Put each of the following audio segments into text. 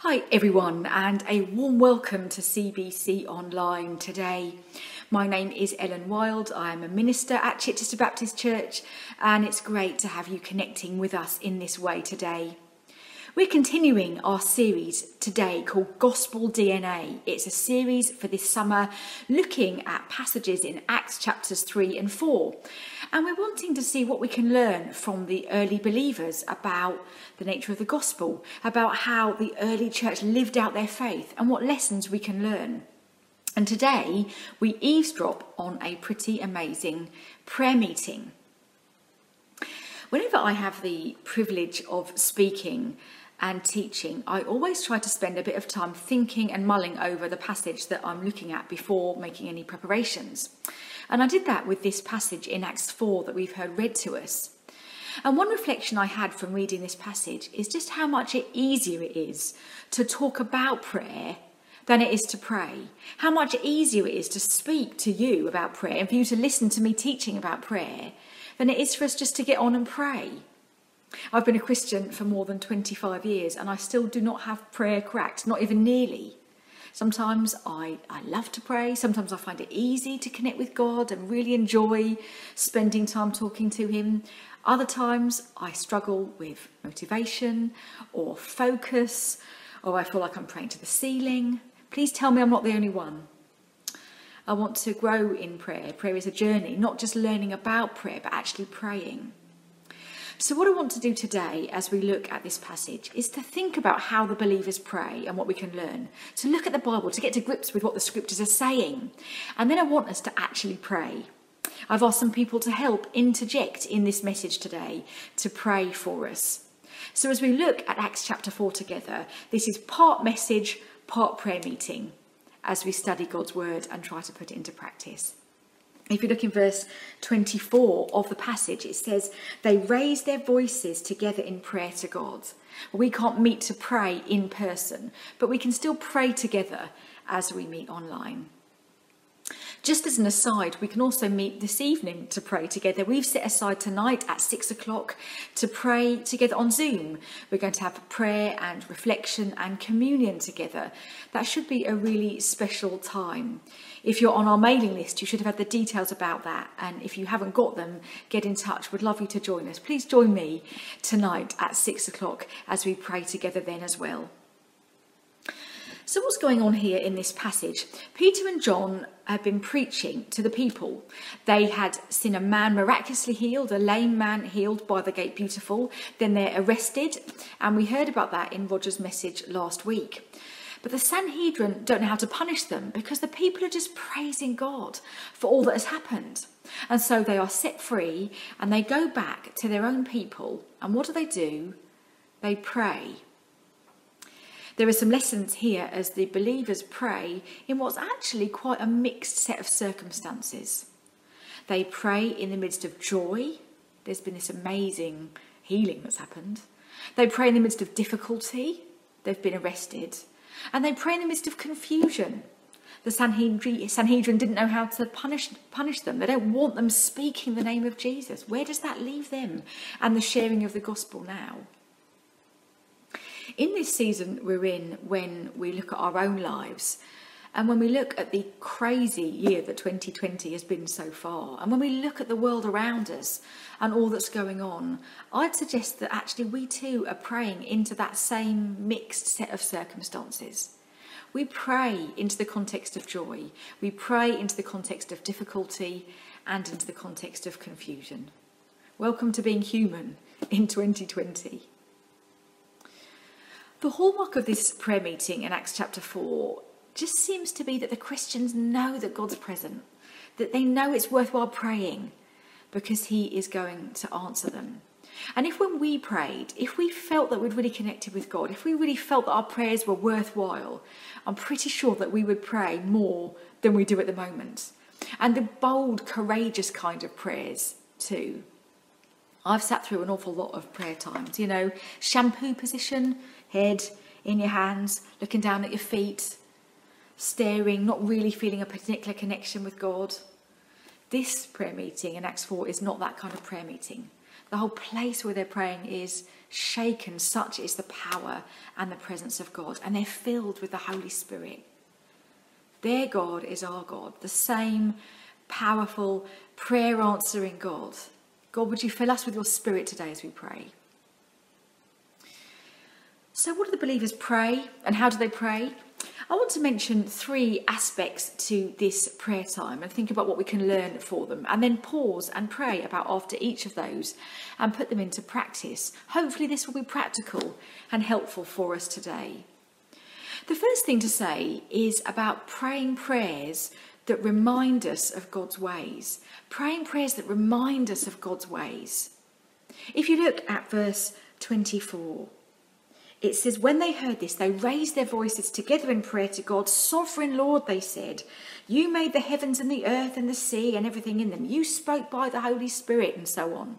Hi, everyone, and a warm welcome to CBC Online today. My name is Ellen Wild. I am a minister at Chichester Baptist Church, and it's great to have you connecting with us in this way today. We're continuing our series today called Gospel DNA. It's a series for this summer looking at passages in Acts chapters 3 and 4. And we're wanting to see what we can learn from the early believers about the nature of the gospel, about how the early church lived out their faith, and what lessons we can learn. And today we eavesdrop on a pretty amazing prayer meeting. Whenever I have the privilege of speaking, and teaching, I always try to spend a bit of time thinking and mulling over the passage that I'm looking at before making any preparations. And I did that with this passage in Acts 4 that we've heard read to us. And one reflection I had from reading this passage is just how much easier it is to talk about prayer than it is to pray. How much easier it is to speak to you about prayer and for you to listen to me teaching about prayer than it is for us just to get on and pray. I've been a Christian for more than 25 years and I still do not have prayer cracked, not even nearly. Sometimes I, I love to pray, sometimes I find it easy to connect with God and really enjoy spending time talking to Him. Other times I struggle with motivation or focus, or I feel like I'm praying to the ceiling. Please tell me I'm not the only one. I want to grow in prayer. Prayer is a journey, not just learning about prayer, but actually praying. So, what I want to do today as we look at this passage is to think about how the believers pray and what we can learn, to look at the Bible, to get to grips with what the scriptures are saying. And then I want us to actually pray. I've asked some people to help interject in this message today to pray for us. So, as we look at Acts chapter 4 together, this is part message, part prayer meeting as we study God's word and try to put it into practice. If you look in verse 24 of the passage, it says, They raised their voices together in prayer to God. We can't meet to pray in person, but we can still pray together as we meet online. Just as an aside, we can also meet this evening to pray together. We've set aside tonight at six o'clock to pray together on Zoom. We're going to have prayer and reflection and communion together. That should be a really special time. If you're on our mailing list, you should have had the details about that. And if you haven't got them, get in touch. We'd love you to join us. Please join me tonight at six o'clock as we pray together then as well. So, what's going on here in this passage? Peter and John had been preaching to the people. They had seen a man miraculously healed, a lame man healed by the gate beautiful. Then they're arrested, and we heard about that in Roger's message last week. But the Sanhedrin don't know how to punish them because the people are just praising God for all that has happened. And so they are set free and they go back to their own people. And what do they do? They pray. There are some lessons here as the believers pray in what's actually quite a mixed set of circumstances. They pray in the midst of joy. There's been this amazing healing that's happened. They pray in the midst of difficulty. They've been arrested. And they pray in the midst of confusion. The Sanhedrin, didn't know how to punish, punish them. They don't want them speaking the name of Jesus. Where does that leave them and the sharing of the gospel now? In this season we're in, when we look at our own lives, and when we look at the crazy year that 2020 has been so far, and when we look at the world around us and all that's going on, I'd suggest that actually we too are praying into that same mixed set of circumstances. We pray into the context of joy, we pray into the context of difficulty, and into the context of confusion. Welcome to being human in 2020. The hallmark of this prayer meeting in Acts chapter 4 just seems to be that the Christians know that God's present, that they know it's worthwhile praying because He is going to answer them. And if when we prayed, if we felt that we'd really connected with God, if we really felt that our prayers were worthwhile, I'm pretty sure that we would pray more than we do at the moment. And the bold, courageous kind of prayers too. I've sat through an awful lot of prayer times, you know, shampoo position, head in your hands, looking down at your feet, staring, not really feeling a particular connection with God. This prayer meeting in Acts 4 is not that kind of prayer meeting. The whole place where they're praying is shaken. Such is the power and the presence of God. And they're filled with the Holy Spirit. Their God is our God, the same powerful, prayer answering God. God, would you fill us with your spirit today as we pray? So, what do the believers pray and how do they pray? I want to mention three aspects to this prayer time and think about what we can learn for them, and then pause and pray about after each of those and put them into practice. Hopefully, this will be practical and helpful for us today. The first thing to say is about praying prayers that remind us of God's ways, praying prayers that remind us of God's ways. If you look at verse 24, it says, When they heard this, they raised their voices together in prayer to God. Sovereign Lord, they said, You made the heavens and the earth and the sea and everything in them. You spoke by the Holy Spirit, and so on.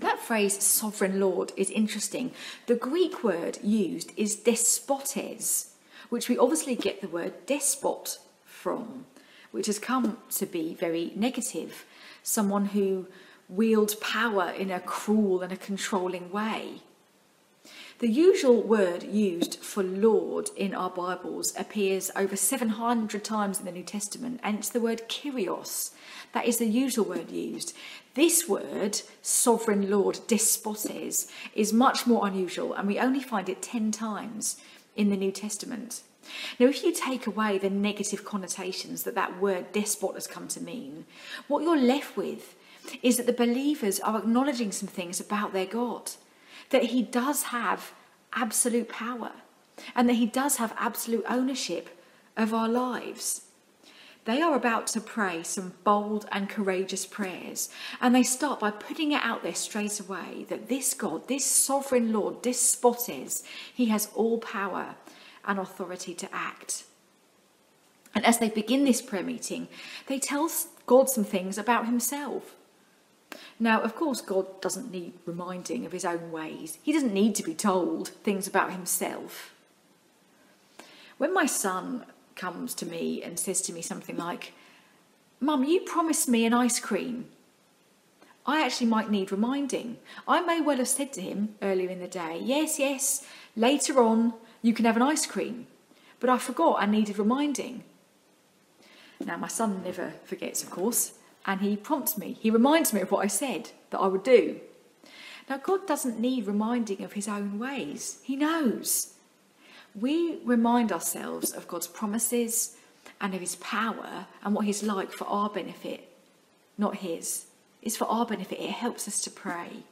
That phrase, sovereign Lord, is interesting. The Greek word used is despotes, which we obviously get the word despot from, which has come to be very negative. Someone who wields power in a cruel and a controlling way. The usual word used for Lord in our Bibles appears over 700 times in the New Testament, and it's the word Kyrios. That is the usual word used. This word, sovereign Lord, despotes, is much more unusual, and we only find it 10 times in the New Testament. Now, if you take away the negative connotations that that word despot has come to mean, what you're left with is that the believers are acknowledging some things about their God, that He does have absolute power, and that He does have absolute ownership of our lives. They are about to pray some bold and courageous prayers, and they start by putting it out there straight away that this God, this sovereign Lord, this despotes, he has all power and authority to act. And as they begin this prayer meeting, they tell God some things about himself. Now, of course, God doesn't need reminding of his own ways. He doesn't need to be told things about himself. When my son comes to me and says to me something like, Mum, you promised me an ice cream. I actually might need reminding. I may well have said to him earlier in the day, Yes, yes, later on you can have an ice cream. But I forgot I needed reminding. Now, my son never forgets, of course, and he prompts me. He reminds me of what I said that I would do. Now, God doesn't need reminding of his own ways, he knows. We remind ourselves of God's promises and of his power and what he's like for our benefit, not his. It's for our benefit, it helps us to pray.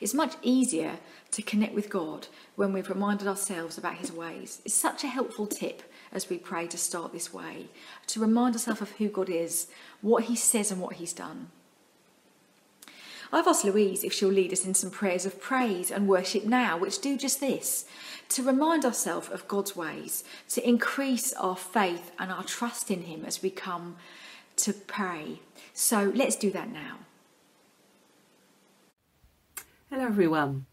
It's much easier to connect with God when we've reminded ourselves about his ways. It's such a helpful tip as we pray to start this way, to remind ourselves of who God is, what he says, and what he's done. I've asked Louise if she'll lead us in some prayers of praise and worship now, which do just this to remind ourselves of God's ways, to increase our faith and our trust in Him as we come to pray. So let's do that now. Hello, everyone.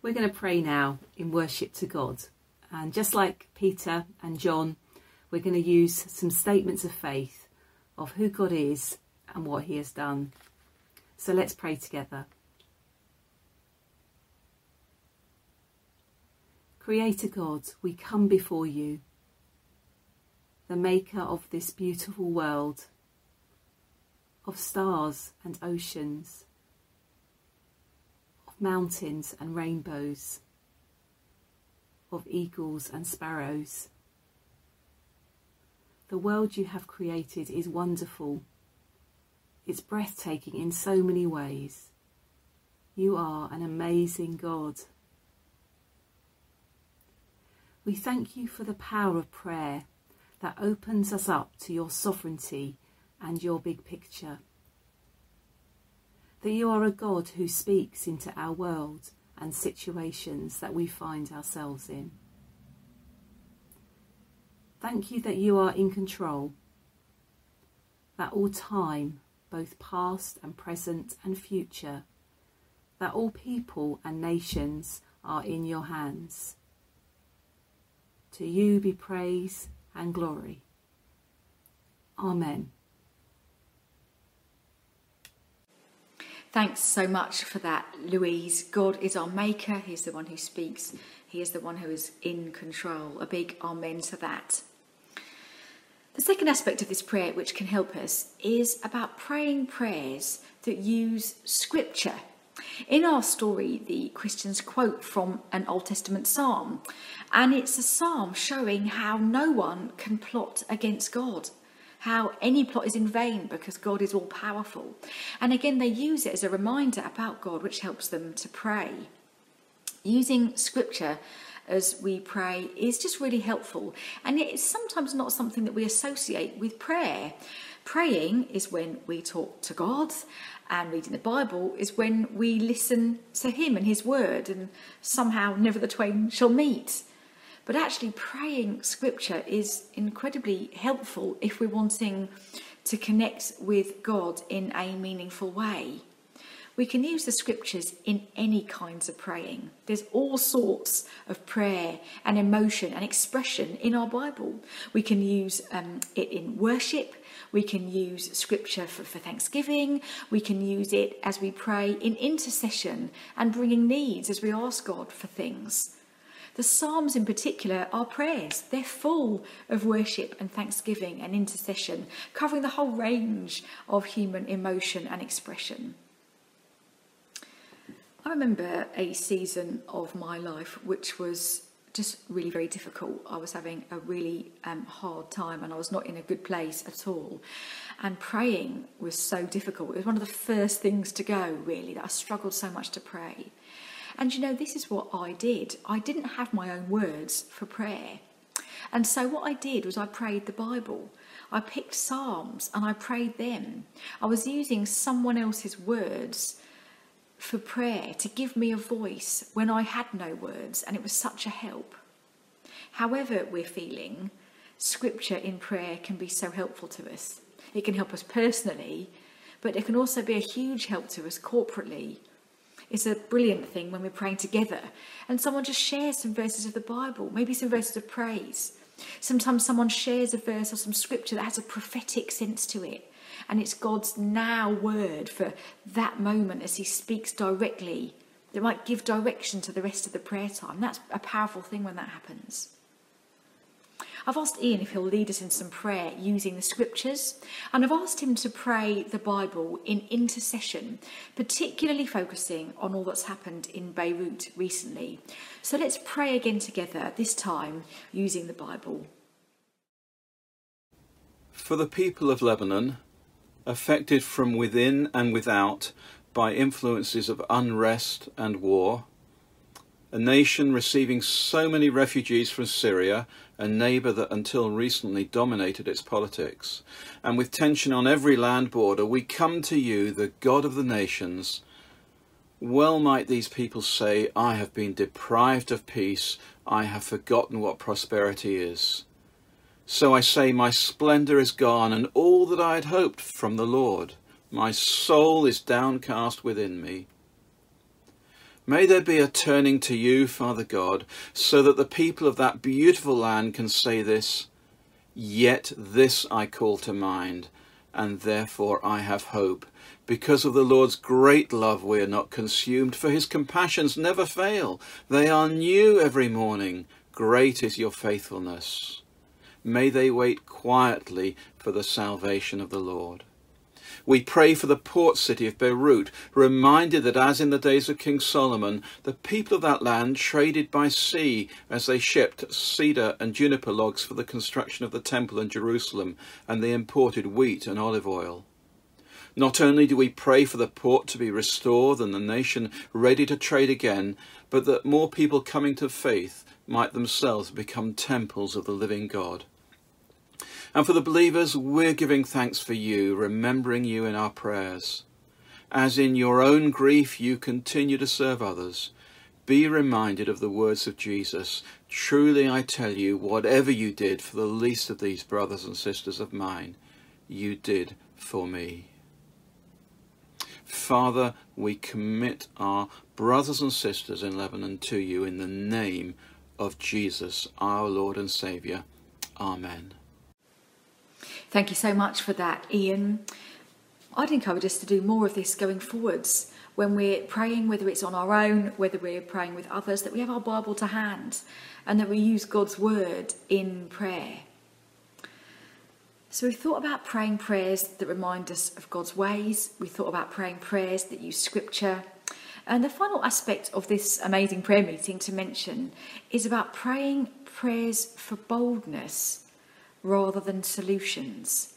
We're going to pray now in worship to God. And just like Peter and John, we're going to use some statements of faith of who God is and what He has done. So let's pray together. Creator God, we come before you, the maker of this beautiful world, of stars and oceans mountains and rainbows, of eagles and sparrows. The world you have created is wonderful. It's breathtaking in so many ways. You are an amazing God. We thank you for the power of prayer that opens us up to your sovereignty and your big picture that you are a God who speaks into our world and situations that we find ourselves in. Thank you that you are in control, that all time, both past and present and future, that all people and nations are in your hands. To you be praise and glory. Amen. Thanks so much for that, Louise. God is our maker, He's the one who speaks, He is the one who is in control. A big amen to that. The second aspect of this prayer, which can help us, is about praying prayers that use scripture. In our story, the Christians quote from an Old Testament psalm, and it's a psalm showing how no one can plot against God how any plot is in vain because God is all powerful. And again, they use it as a reminder about God, which helps them to pray. Using scripture as we pray is just really helpful, and it's sometimes not something that we associate with prayer. Praying is when we talk to God, and reading the Bible is when we listen to Him and His Word, and somehow never the twain shall meet. But actually, praying scripture is incredibly helpful if we're wanting to connect with God in a meaningful way. We can use the scriptures in any kinds of praying. There's all sorts of prayer and emotion and expression in our Bible. We can use um, it in worship. We can use scripture for, for thanksgiving. We can use it as we pray in intercession and bringing needs as we ask God for things. The Psalms, in particular, are prayers. They're full of worship and thanksgiving and intercession, covering the whole range of human emotion and expression. I remember a season of my life which was just really very difficult. I was having a really um, hard time and I was not in a good place at all. And praying was so difficult. It was one of the first things to go, really, that I struggled so much to pray. And you know, this is what I did. I didn't have my own words for prayer. And so what I did was I prayed the Bible. I picked Psalms and I prayed them. I was using someone else's words for prayer to give me a voice when I had no words, and it was such a help. However, we're feeling, scripture in prayer can be so helpful to us. It can help us personally, but it can also be a huge help to us corporately it's a brilliant thing when we're praying together and someone just shares some verses of the Bible, maybe some verses of praise. Sometimes someone shares a verse or some scripture that has a prophetic sense to it, and it's God's now word for that moment as He speaks directly that might give direction to the rest of the prayer time. That's a powerful thing when that happens. I've asked Ian if he'll lead us in some prayer using the scriptures, and I've asked him to pray the Bible in intercession, particularly focusing on all that's happened in Beirut recently. So let's pray again together, this time using the Bible. For the people of Lebanon, affected from within and without by influences of unrest and war, a nation receiving so many refugees from Syria, a neighbour that until recently dominated its politics, and with tension on every land border, we come to you, the God of the nations. Well might these people say, I have been deprived of peace, I have forgotten what prosperity is. So I say, My splendour is gone, and all that I had hoped from the Lord. My soul is downcast within me. May there be a turning to you, Father God, so that the people of that beautiful land can say this, Yet this I call to mind, and therefore I have hope. Because of the Lord's great love we are not consumed, for his compassions never fail. They are new every morning. Great is your faithfulness. May they wait quietly for the salvation of the Lord. We pray for the port city of Beirut, reminded that as in the days of King Solomon, the people of that land traded by sea as they shipped cedar and juniper logs for the construction of the temple in Jerusalem, and they imported wheat and olive oil. Not only do we pray for the port to be restored and the nation ready to trade again, but that more people coming to faith might themselves become temples of the living God. And for the believers, we're giving thanks for you, remembering you in our prayers. As in your own grief you continue to serve others, be reminded of the words of Jesus. Truly I tell you, whatever you did for the least of these brothers and sisters of mine, you did for me. Father, we commit our brothers and sisters in Lebanon to you in the name of Jesus, our Lord and Saviour. Amen. Thank you so much for that, Ian. I'd encourage us to do more of this going forwards when we're praying, whether it's on our own, whether we're praying with others, that we have our Bible to hand and that we use God's word in prayer. So we thought about praying prayers that remind us of God's ways. We thought about praying prayers that use scripture. And the final aspect of this amazing prayer meeting to mention is about praying prayers for boldness rather than solutions.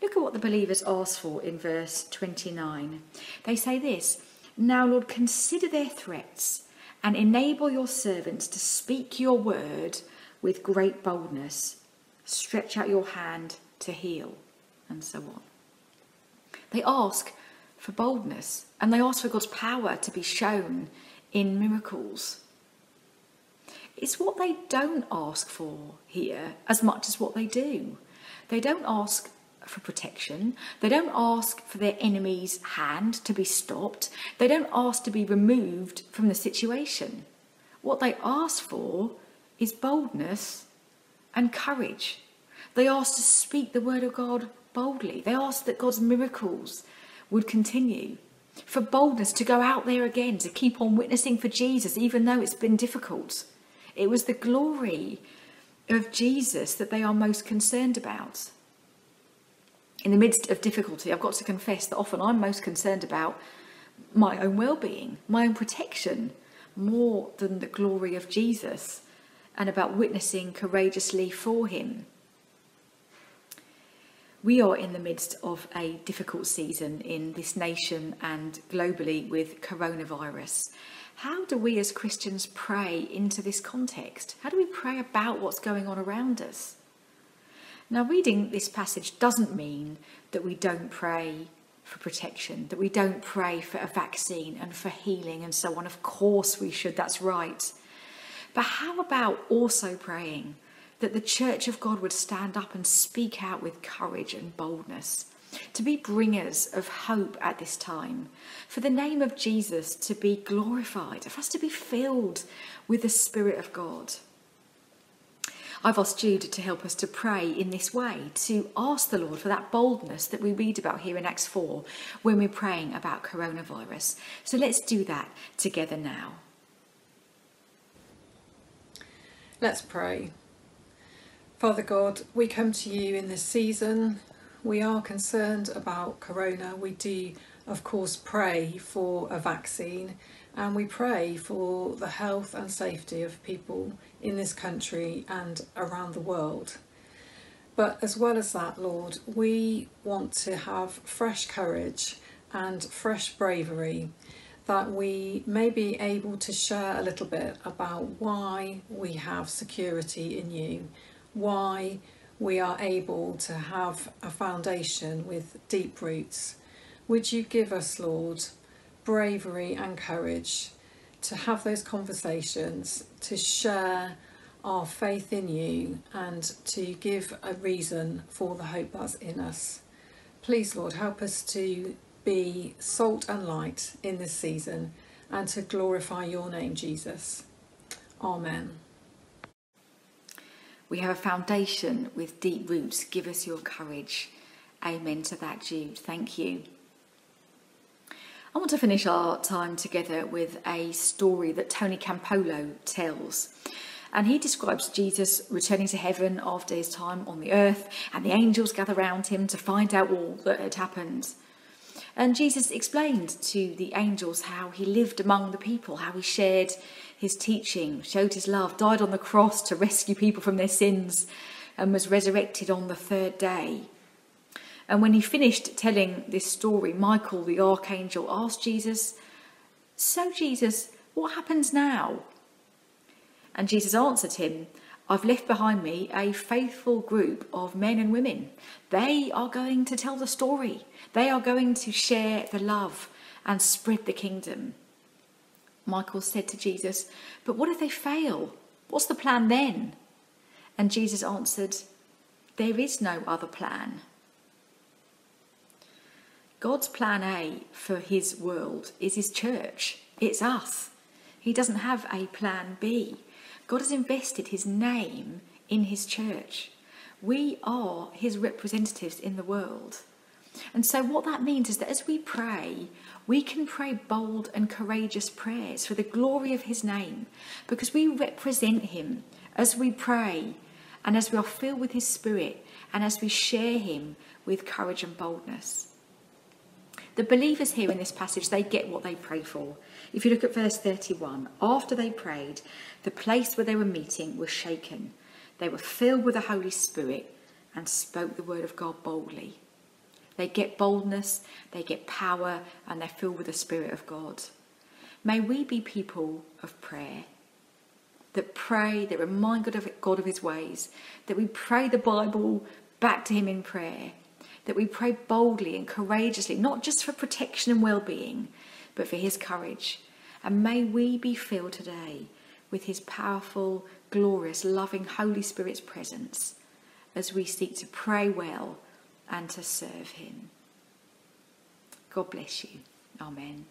Look at what the believers ask for in verse 29. They say this Now, Lord, consider their threats and enable your servants to speak your word with great boldness. Stretch out your hand to heal, and so on. They ask for boldness and they ask for God's power to be shown in miracles. It's what they don't ask for here as much as what they do. They don't ask for protection. They don't ask for their enemy's hand to be stopped. They don't ask to be removed from the situation. What they ask for is boldness and courage. They ask to speak the word of God boldly. They ask that God's miracles would continue. For boldness to go out there again, to keep on witnessing for Jesus, even though it's been difficult. It was the glory of Jesus that they are most concerned about in the midst of difficulty, I've got to confess that often I'm most concerned about my own well being, my own protection, more than the glory of Jesus, and about witnessing courageously for him. We are in the midst of a difficult season in this nation and globally with coronavirus. How do we as Christians pray into this context? How do we pray about what's going on around us? Now, reading this passage doesn't mean that we don't pray for protection, that we don't pray for a vaccine and for healing and so on. Of course, we should, that's right. But how about also praying that the Church of God would stand up and speak out with courage and boldness? To be bringers of hope at this time, for the name of Jesus to be glorified, for us to be filled with the Spirit of God. I've asked Jude to help us to pray in this way, to ask the Lord for that boldness that we read about here in Acts 4 when we're praying about coronavirus. So let's do that together now. Let's pray. Father God, we come to you in this season. We are concerned about corona. We do, of course, pray for a vaccine and we pray for the health and safety of people in this country and around the world. But as well as that, Lord, we want to have fresh courage and fresh bravery that we may be able to share a little bit about why we have security in you, why we are able to have a foundation with deep roots. Would you give us, Lord, bravery and courage to have those conversations, to share our faith in you, and to give a reason for the hope that's in us. Please, Lord, help us to be salt and light in this season and to glorify your name, Jesus. Amen. We have a foundation with deep roots. Give us your courage. Amen to that, Jude. Thank you. I want to finish our time together with a story that Tony Campolo tells. And he describes Jesus returning to heaven after his time on the earth, and the angels gather round him to find out all that had happened. And Jesus explained to the angels how he lived among the people, how he shared his teaching, showed his love, died on the cross to rescue people from their sins, and was resurrected on the third day. And when he finished telling this story, Michael the archangel asked Jesus, So, Jesus, what happens now? And Jesus answered him, I've left behind me a faithful group of men and women. They are going to tell the story, they are going to share the love and spread the kingdom. Michael said to Jesus, But what if they fail? What's the plan then? And Jesus answered, There is no other plan. God's plan A for his world is his church. It's us. He doesn't have a plan B. God has invested his name in his church. We are his representatives in the world. And so, what that means is that as we pray, we can pray bold and courageous prayers for the glory of His name because we represent Him as we pray and as we are filled with His Spirit and as we share Him with courage and boldness. The believers here in this passage, they get what they pray for. If you look at verse 31, after they prayed, the place where they were meeting was shaken. They were filled with the Holy Spirit and spoke the word of God boldly. They get boldness, they get power, and they're filled with the Spirit of God. May we be people of prayer that pray, that remind God of, God of His ways, that we pray the Bible back to Him in prayer, that we pray boldly and courageously, not just for protection and well being, but for His courage. And may we be filled today with His powerful, glorious, loving Holy Spirit's presence as we seek to pray well and to serve Him. God bless you. Amen.